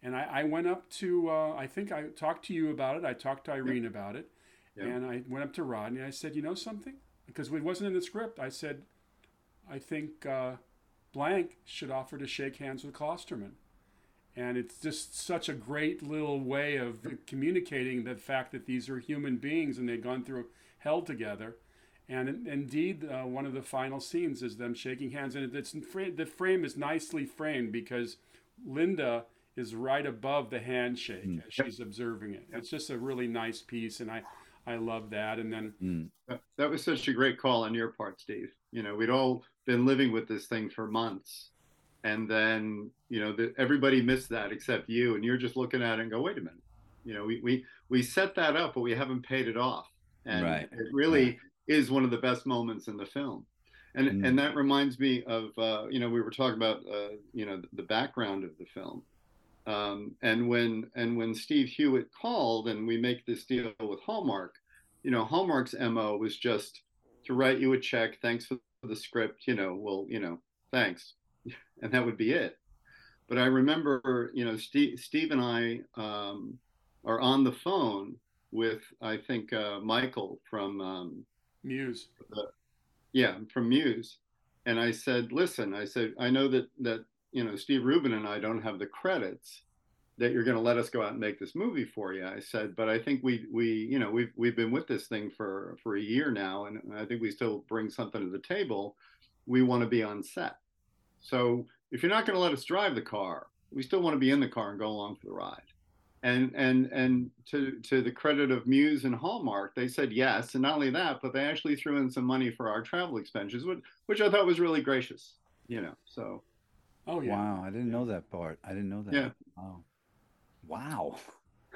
And I, I went up to, uh, I think I talked to you about it. I talked to Irene about it. Yeah. And I went up to Rodney. I said, you know something? Because it wasn't in the script. I said, I think uh, Blank should offer to shake hands with Klosterman. And it's just such a great little way of communicating the fact that these are human beings and they've gone through hell together. And in- indeed, uh, one of the final scenes is them shaking hands, and it's the frame is nicely framed because Linda is right above the handshake Mm. as she's observing it. It's just a really nice piece, and I I love that. And then Mm. That, that was such a great call on your part, Steve. You know, we'd all been living with this thing for months, and then you know the, everybody missed that except you, and you're just looking at it and go, wait a minute. You know, we we we set that up, but we haven't paid it off, and Right. it really is one of the best moments in the film. And Mm. and that reminds me of uh, you know we were talking about uh, you know the background of the film. Um, and when and when Steve Hewitt called and we make this deal with Hallmark, you know, Hallmark's MO was just to write you a check, thanks for the script, you know, well, you know, thanks. And that would be it. but I remember, you know, Steve, Steve and I um, are on the phone with, I think, uh, Michael from um, Muse. The, yeah, from Muse, and I said, listen, I said, I know that that you know Steve Rubin and I don't have the credits that you're going to let us go out and make this movie for you. I said, but I think we we you know we've we've been with this thing for for a year now, and I think we still bring something to the table. We want to be on set. So if you're not going to let us drive the car, we still want to be in the car and go along for the ride. And and and to to the credit of Muse and Hallmark, they said yes, and not only that, but they actually threw in some money for our travel expenses, which which I thought was really gracious. You know, so. Oh yeah. Wow, I didn't know that part. I didn't know that. Yeah. Wow. Wow.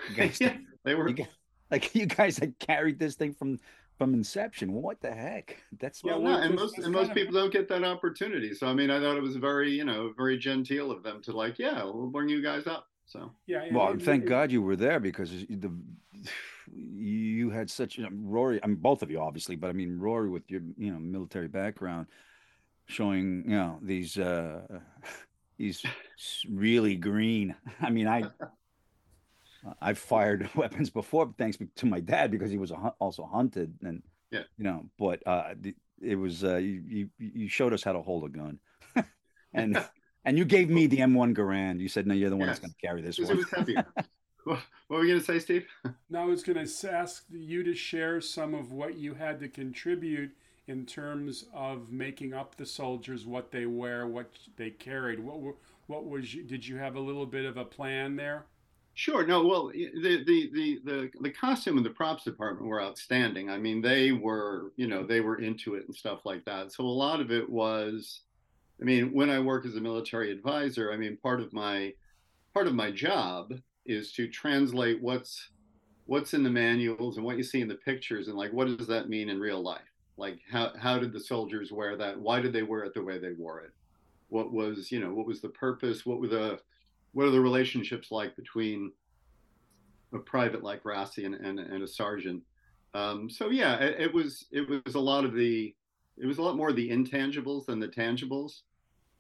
You guys, yeah, they were you guys, like you guys had carried this thing from from inception. What the heck? That's well, no, and most and most people don't get that opportunity. So I mean, I thought it was very you know very genteel of them to like, yeah, we'll bring you guys up. So yeah. Well, thank God you were there because the you had such you know, Rory. I mean, both of you obviously, but I mean Rory with your you know military background, showing you know these uh these really green. I mean, I I've fired weapons before, thanks to my dad because he was also hunted, and yeah, you know. But uh, it was uh, you, you showed us how to hold a gun, and and you gave me the M1 Garand. You said, "No, you're the one yes. that's going to carry this one." It was heavier. what were we going to say, Steve? no, I was going to ask you to share some of what you had to contribute in terms of making up the soldiers, what they wear, what they carried. What what was you, did you have a little bit of a plan there? Sure. No. Well, the, the the the the costume and the props department were outstanding. I mean, they were you know they were into it and stuff like that. So a lot of it was, I mean, when I work as a military advisor, I mean, part of my part of my job is to translate what's what's in the manuals and what you see in the pictures and like what does that mean in real life like how how did the soldiers wear that why did they wear it the way they wore it what was you know what was the purpose what were the what are the relationships like between a private like Rassi and, and, and a sergeant? Um, so yeah, it, it, was it was a lot of the it was a lot more of the intangibles than the tangibles.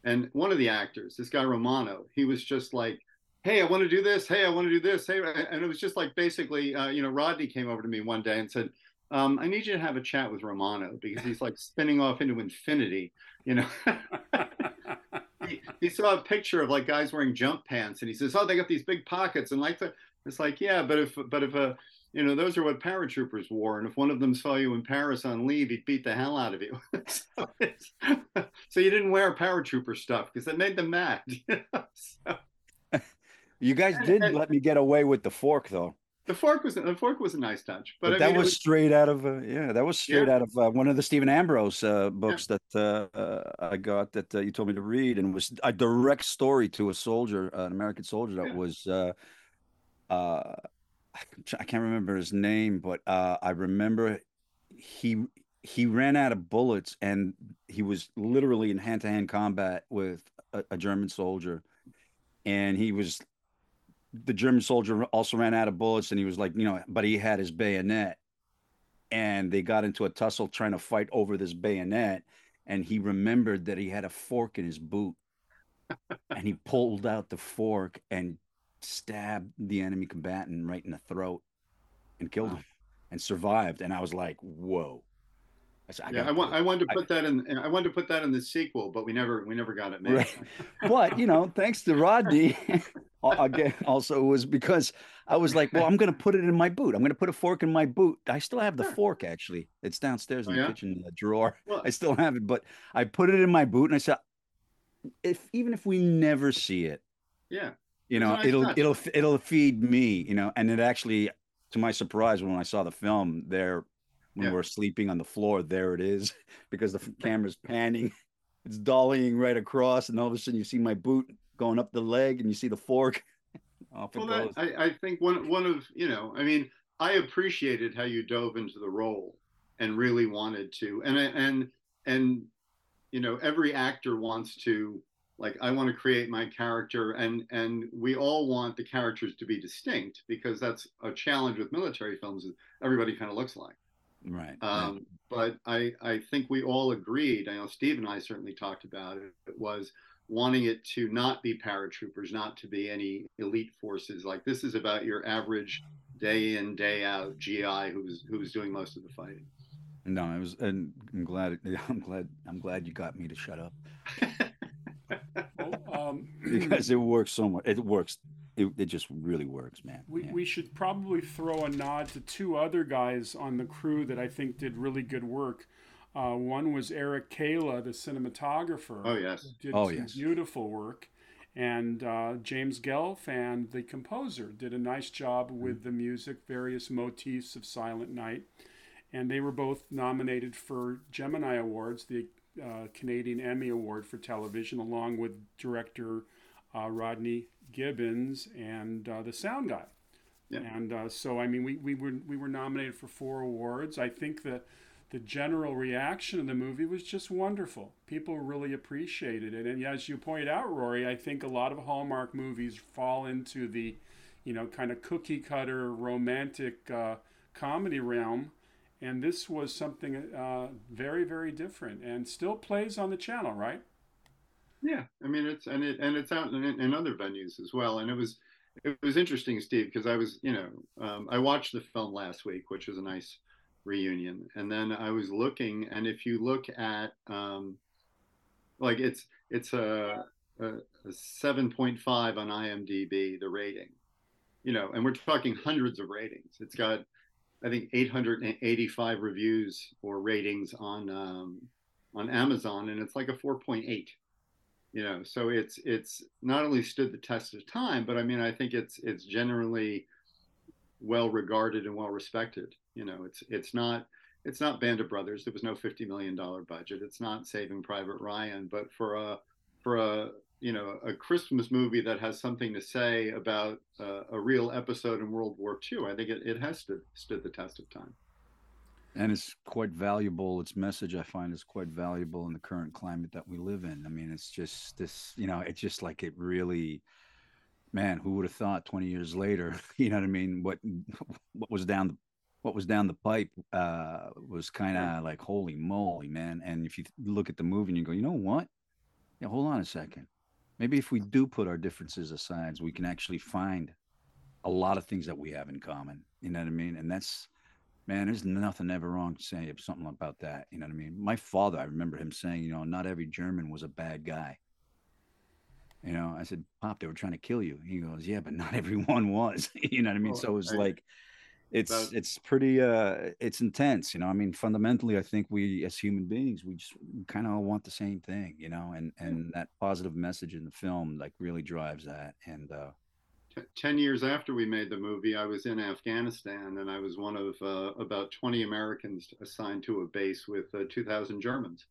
And one of the actors, this guy Romano, he was just like, "Hey, I want to do this. Hey, I want to do this. Hey," and it was just like basically, uh, you know, Rodney came over to me one day and said, um, "I need you to have a chat with Romano because he's like spinning off into infinity." You know. he, saw a picture of like guys wearing jump pants, and he says, "Oh, they got these big pockets." And like the, it's like, yeah, but if but if a you know, those are what paratroopers wore. And if one of them saw you in Paris on leave, he'd beat the hell out of you. so, so, you didn't wear paratrooper stuff because it made them mad. so. You guys did and, let me get away with the fork, though. The fork was the fork was a nice touch, but, but that mean, was, was, straight out of uh, yeah, that was straight yeah. out of uh, one of the Stephen Ambrose uh, books yeah. that uh, uh, I got that uh, you told me to read, and was a direct story to a soldier, an American soldier that yeah. was. I can't remember his name, but I remember he he ran out of bullets, and he was literally in hand to hand combat with a, a German soldier, and he was the German soldier also ran out of bullets, and he was like, you know, but he had his bayonet, and they got into a tussle trying to fight over this bayonet, and he remembered that he had a fork in his boot, and he pulled out the fork and stabbed the enemy combatant right in the throat, and killed wow. him, and survived. And I was like, whoa. I, said, I yeah, I, want, I wanted to put that in. I wanted to put that in the sequel, but we never, we never got it made. Right. but you know, thanks to Rodney, again, also was because I was like, well, I'm going to put it in my boot. I'm going to put a fork in my boot. I still have the fork actually. It's downstairs in oh, the yeah? kitchen drawer. Well, I still have it, but I put it in my boot, and I said, if even if we never see it, yeah, you know, nice it'll touch. it'll it'll feed me, you know, and it actually, to my surprise, when I saw the film, there when yeah. we're sleeping on the floor. There it is, because the camera's panning, it's dollying right across, and all of a sudden you see my boot going up the leg, and you see the fork. Off well, that, I, I think one one of you know, I mean, I appreciated how you dove into the role and really wanted to, and and and you know, every actor wants to like I want to create my character and and we all want the characters to be distinct because that's a challenge with military films everybody kind of looks like Right. Um, But I, I think we all agreed. I know Steve and I certainly talked about it. It was wanting it to not be paratroopers, not to be any elite forces. Like this is about your average day in day out GI who's who's doing most of the fighting. No, I was, and I'm glad. I'm glad. I'm glad you got me to shut up Well, um, because it works so much. It works. It, it just really works, man. we, Yeah. we should probably throw a nod to two other guys on the crew that I think did really good work. Uh, one was Eric Cayla, the cinematographer. oh yes. did Oh, some yes. beautiful work. And uh, James Gelfand, the composer, did a nice job Mm-hmm. with the music, various motifs of Silent Night. And they were both nominated for Gemini Awards, the uh, Canadian Emmy Award for television, along with director uh, Rodney Gibbons and uh, the sound guy. Yeah. And uh, so, I mean, we, we were we were nominated for four awards. I think the the general reaction of the movie was just wonderful. People really appreciated it, and as you point out, Rory, I think a lot of Hallmark movies fall into the, you know, kind of cookie cutter romantic uh, comedy realm, and this was something uh, very very different, and still plays on the channel, right? Mean it's and it and it's out in, in other venues as well. And it was it was interesting, Steve, because I was you know um, I watched the film last week, which was a nice reunion, and then I was looking, and if you look at um, like it's it's a, a, a seven point five on IMDb, the rating, you know, and we're talking hundreds of ratings. It's got I think 885 reviews or ratings on um, on Amazon, and it's like a 4.8 you know so it's it's not only stood the test of time but i mean i think it's it's generally well regarded and well respected. You know it's it's not it's not band of brothers. There was no 50 million dollar budget. It's not saving private ryan but for a for a you know a christmas movie that has something to say about uh, a real episode in world war ii i think it, it has stood stood the test of time and it's quite valuable. Its message, I find, is quite valuable in the current climate that we live in. I mean, it's just this, you know, it's just like it really, man, who would have thought 20 years later, you know what I mean? What what was down the what was down the pipe uh, was kind of like holy moly, man. And if you look at the movie and you go, you know what? Yeah, hold on a second. Maybe if we do put our differences aside, we can actually find a lot of things that we have in common. You know what I mean? And that's man, there's nothing ever wrong to say something about that. You know what I mean? My father, I remember him saying, you know, not every German was a bad guy. You know, I said, Pop, they were trying to kill you. He goes, Yeah, but not everyone was. you know what I mean? Well, so it's I- like it's That- it's pretty uh it's intense, you know. I mean, fundamentally I think we as human beings, we just kind of all want the same thing, you know, and and that positive message in the film like really drives that. And uh T- 10 years after we made the movie, I was in Afghanistan and I was one of uh, about 20 Americans assigned to a base with uh, 2,000 Germans.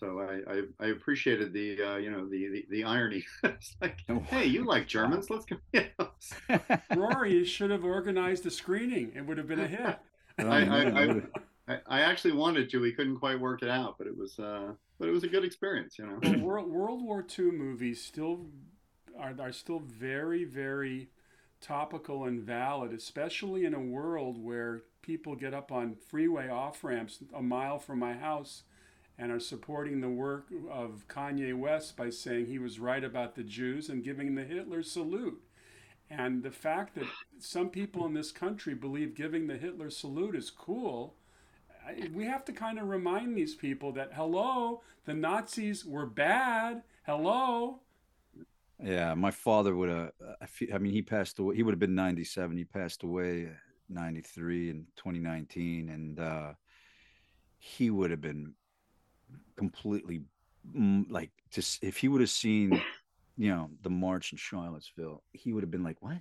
So I, I, I appreciated the, uh, you know, the, the, the irony. it's like, hey, you like Germans? Let's go. You know, Rory, you should have organized a screening. It would have been a hit. I, I, I, I, I actually wanted to. We couldn't quite work it out, but it was, uh, but it was a good experience, you know. Well, World, World War II movies still are, are still very, very topical and valid, especially in a world where people get up on freeway off ramps a mile from my house and are supporting the work of Kanye West by saying he was right about the Jews and giving the Hitler salute. And the fact that some people in this country believe giving the Hitler salute is cool, we have to kind of remind these people that, hello, the Nazis were bad. Hello. Yeah, my father would have. I mean, he passed away. He would have been ninety-seven. He passed away uh, ninety-three in twenty nineteen, and uh, he would have been completely mm, like just if he would have seen, you know, the march in Charlottesville, he would have been like, "What?"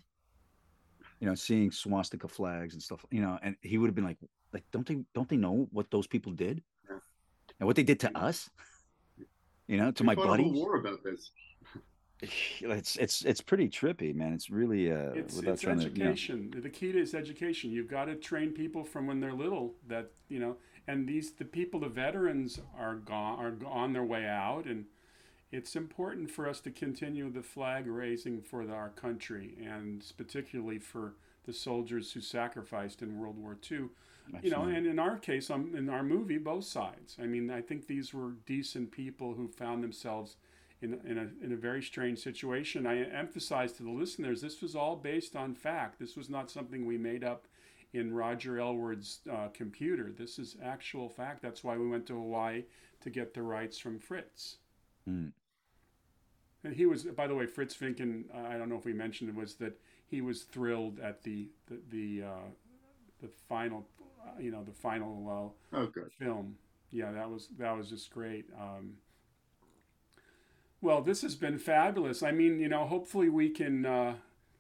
You know, seeing swastika flags and stuff. You know, and he would have been like, "Like, don't they don't they know what those people did, and what they did to us?" You know, to We my buddies war about this. it's it's it's pretty trippy, man. It's really uh It's, it's trying to you know, education. The key to is education. You've got to train people from when they're little that, you know, and these, the people, the veterans are gone, are on their way out. And it's important for us to continue the flag raising for the, our country and particularly for the soldiers who sacrificed in World War II. you know and in our case um, in our movie both sides i mean i think these were decent people who found themselves in, in, a, in a very strange situation. I emphasize to the listeners this was all based on fact. This was not something we made up in Roger Elwood's uh, computer. This is actual fact. That's why we went to Hawaii to get the rights from Fritz. Mm. And he was, by the way, Fritz Vincken. I don't know if we mentioned it was that he was thrilled at the the the, uh, the final, uh, you know, the final uh, oh, film. Yeah, that was that was just great. Um, well, this has been fabulous. I mean, you know, hopefully we can uh,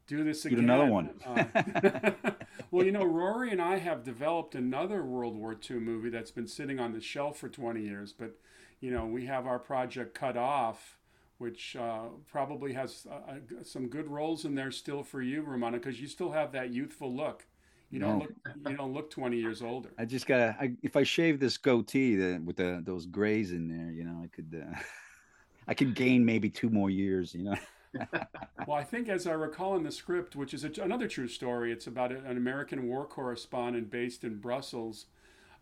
do this again. Do another one. uh, well, you know, Rory and I have developed another World War II movie that's been sitting on the shelf for 20 years, but you know, we have our project cut off, which uh, probably has uh, uh some good roles in there still for you, Romano, because you still have that youthful look. You don't no. look. You don't look 20 years older. I just gotta. I, if I shave this goatee the, with the those grays in there, you know, I could. I could gain maybe two more years. You know. well, I think, as I recall in the script, which is a, another true story, it's about an American war correspondent based in Brussels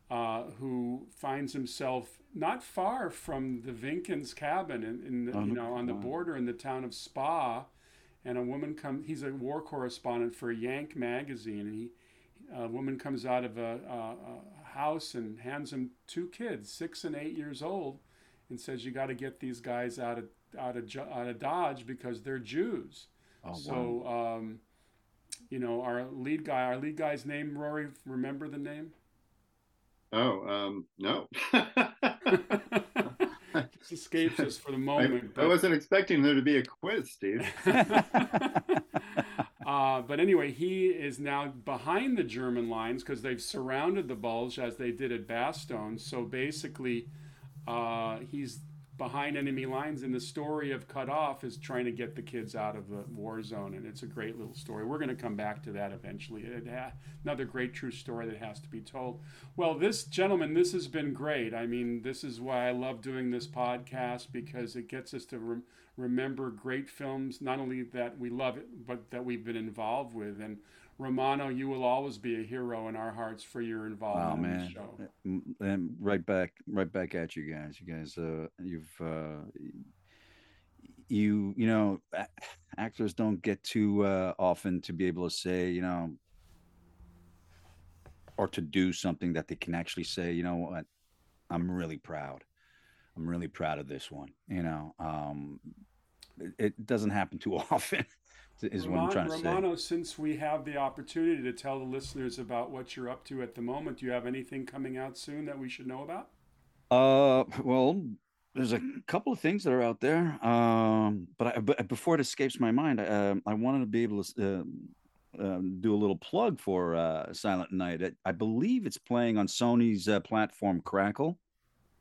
uh, who finds himself not far from the Vinckens cabin in, in the, you know on the border in the town of Spa, and a woman comes. He's a war correspondent for a Yank magazine, and he a woman comes out of a, a, a house and hands him two kids, six and eight years old, and says, "You got to get these guys out of out of out of Dodge because they're Jews." Oh, so, wow. um, you know, our lead guy, our lead guy's name, Rory. Remember the name? Oh, um, no. Just escapes us for the moment. I. I wasn't expecting there to be a quiz, Steve. uh, but anyway, he is now behind the German lines because they've surrounded the Bulge as they did at Bastogne. So basically, uh, he's behind enemy lines and the story of cut off is trying to get the kids out of the war zone and it's a great little story. We're going to come back to that eventually. Another great true story that has to be told. Well this gentleman this has been great. I mean this is why i love doing this podcast because it gets us to re- remember great films not only that we love it but that we've been involved with and Romano, you will always be a hero in our hearts for your involvement oh, man. in the show. And right back, right back at you guys. You guys, uh, you've, uh, you, you know, actors don't get too uh, often to be able to say, you know, or to do something that they can actually say, you know what, I'm really proud. I'm really proud of this one. You know, um, it, it doesn't happen too often is what I'm trying to Romano, say. since we have the opportunity to tell the listeners about what you're up to at the moment, do you have anything coming out soon that we should know about? Uh, well, there's a couple of things that are out there. Um, but, I, but before it escapes my mind, I, uh, I wanted to be able to uh, uh, do a little plug for uh, Silent Night. I, I believe it's playing on Sony's uh, platform Crackle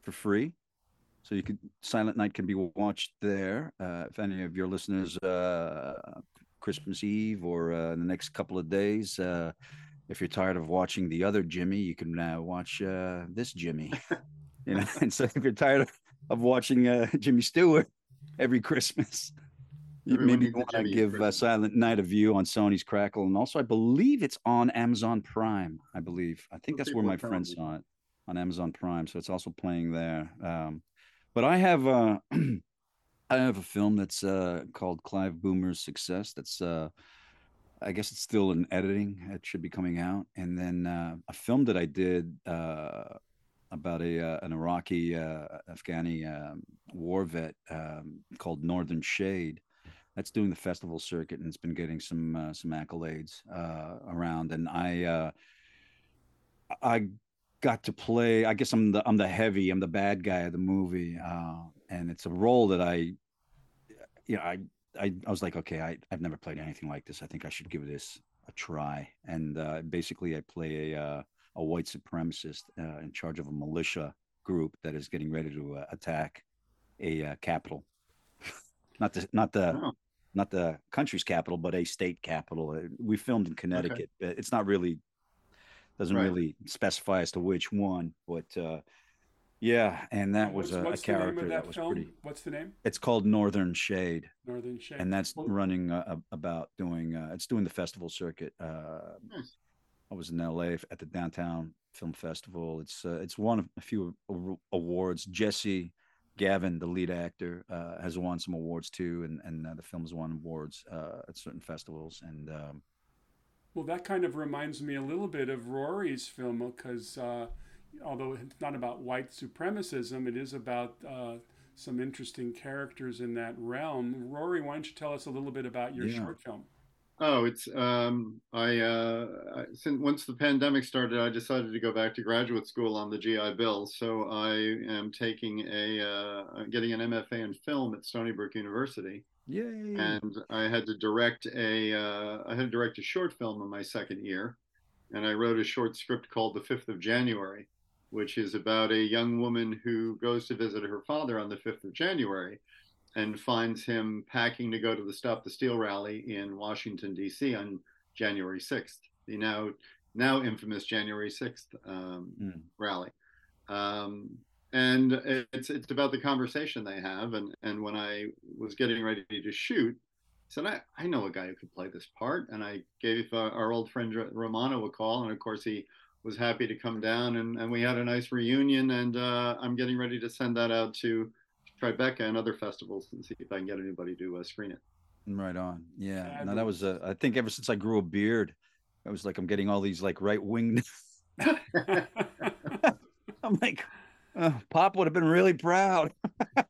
for free. So you could Silent Night can be watched there. Uh, if any of your listeners uh, Christmas Eve or uh, in the next couple of days. Uh, if you're tired of watching the other Jimmy, you can uh, watch uh, this Jimmy. you know, and so if you're tired of, of watching uh, Jimmy Stewart every Christmas, Everyone maybe you want to give uh, Silent Night a view on Sony's Crackle, and also I believe it's on Amazon Prime. I believe I think that's where my friend saw it on Amazon Prime, so it's also playing there. Um, but I have uh, I have a film that's uh, called Clive Boomer's Success. That's uh, I guess it's still in editing. It should be coming out. And then uh, a film that I did uh, about a uh, an Iraqi uh, Afghani um, war vet um, called Northern Shade. That's doing the festival circuit and it's been getting some some accolades around. And I I got to play. I guess I'm the I'm the heavy. I'm the bad guy of the movie and it's a role that I, you know, I, I, I was like, okay, I, I've never played anything like this. I think I should give this a try. And uh, basically, I play a uh, a white supremacist uh, in charge of a militia group that is getting ready to uh, attack a uh, capital, not the not the. Oh. Not the country's capital, but a state capital. We filmed in Connecticut. Okay. It's not really doesn't right. really specify as to which one, but yeah, and that was a, a character that, that, was film? pretty. What's the name? It's called Northern Shade. Northern Shade, and that's well, running uh, about doing. Uh, it's doing the festival circuit. Uh, nice. I was in L.A. at the downtown film festival. It's uh, it's won a few awards. Jesse Gavin, the lead actor, uh, has won some awards too, and and uh, the film has won awards uh, at certain festivals. And um, well, that kind of reminds me a little bit of Rory's film because uh, although it's not about white supremacism, it is about uh, some interesting characters in that realm. Rory, why don't you tell us a little bit about your yeah. short film? Oh, it's um, I, uh, I since once the pandemic started, I decided to go back to graduate school on the GI Bill. So I am taking a uh, getting an MFA in film at Stony Brook University. Yay! And I had to direct a uh, I had to direct a short film in my second year, and I wrote a short script called The Fifth of January, which is about a young woman who goes to visit her father on the fifth of January and finds him packing to go to the Stop the Steal rally in Washington, D.C. on January 6th, the now now infamous January 6th um, mm. rally. Um, and it's it's about the conversation they have. And, and when I was getting ready to shoot, I said, I, I know a guy who could play this part. And I gave uh, our old friend Romano a call. And of course, he was happy to come down and, and we had a nice reunion. And uh, I'm getting ready to send that out to Tribeca and other festivals and see if I can get anybody to uh, screen it. Right on. Yeah. No, that was, uh, I think ever since I grew a beard, I was like, I'm getting all these like right wing. I'm like, oh, Pop would have been really proud.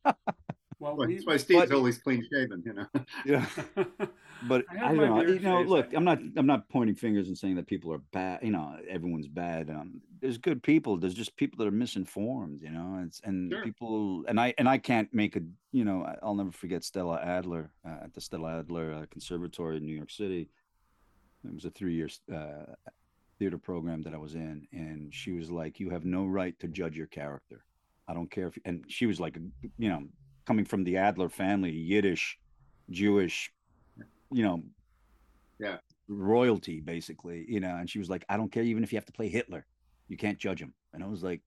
well, well, that's why Steve's but, always clean shaven, you know. yeah. But I, I don't know. You know, look, I'm not. I'm not pointing fingers and saying that people are bad. You know, everyone's bad. Um, there's good people. There's just people that are misinformed. You know, it's and sure. people and I and I can't make a. You know, I'll never forget Stella Adler uh, at the Stella Adler uh, Conservatory in New York City. It was a three-year uh, theater program that I was in, and she was like, "You have no right to judge your character. I don't care if." And she was like, you know, coming from the Adler family, Yiddish, Jewish you know, yeah, royalty basically, you know. And she was like, I don't care even if you have to play Hitler, you can't judge him. And I was like,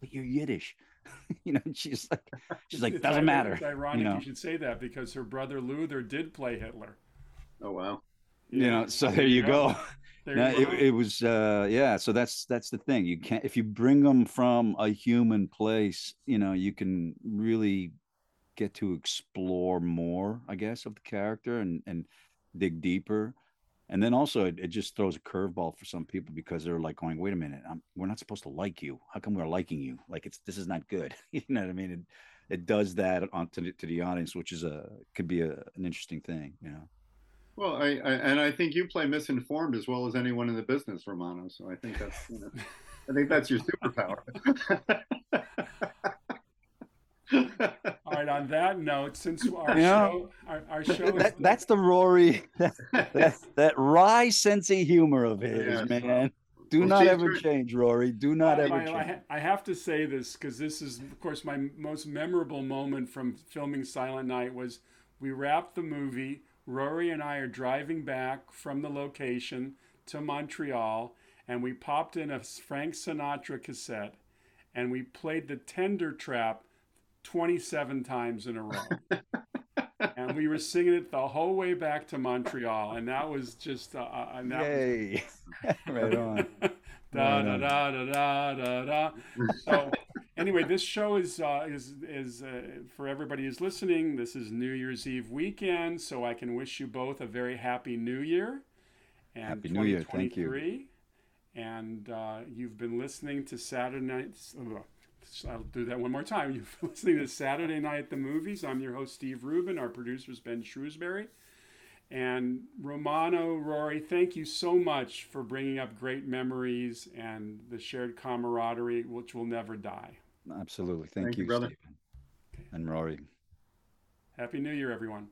but you're Yiddish, you know. she's like, she's like, doesn't matter. It's ironic you, know? you should say that because her brother Luther did play Hitler. Oh wow. You know, so there, there you go. go. Now, it, it, was uh yeah so that's that's the thing you can't if you bring them from a human place you know you can really get to explore more, I guess, of the character and and dig deeper. And then also, it, it just throws a curveball for some people because they're like going, "Wait a minute, I'm, we're not supposed to like you. How come we're liking you? Like it's this is not good." you know what I mean? It, it does that on to the, to the audience, which is a could be a, an interesting thing, you know. Well, I, I, and I think you play misinformed as well as anyone in the business, Romano. So I think that's you know, I think that's your superpower. All right. On that note, since our show, our, our show, that, that's the Rory, that, that wry sense of humor of his, yeah, man. Do well, not ever change, Rory. Do not ever my, change. I, I have to say this because this is, of course, my most memorable moment from filming Silent Night was we wrapped the movie. Rory and I are driving back from the location to Montreal, and we popped in a Frank Sinatra cassette, and we played the Tender Trap 27 times in a row. and we were singing it the whole way back to Montreal, and that was just uh, uh and that Yay! Was... right on. da, da, da da da da da. So anyway, this show is uh, is is uh, for everybody who's listening. This is New Year's Eve weekend, so I can wish you both a very happy New Year. And happy New Year! Thank you. And uh, you've been listening to Saturday Night's. I'll do that one more time. You're listening to Saturday Night at the Movies. I'm your host, Steve Rubin. Our producer is Ben Shrewsbury. And Romano, Rory, thank you so much for bringing up great memories and the shared camaraderie, which will never die. Absolutely. Thank, thank you, you, brother. Stephen. And Rory. Happy New Year, everyone.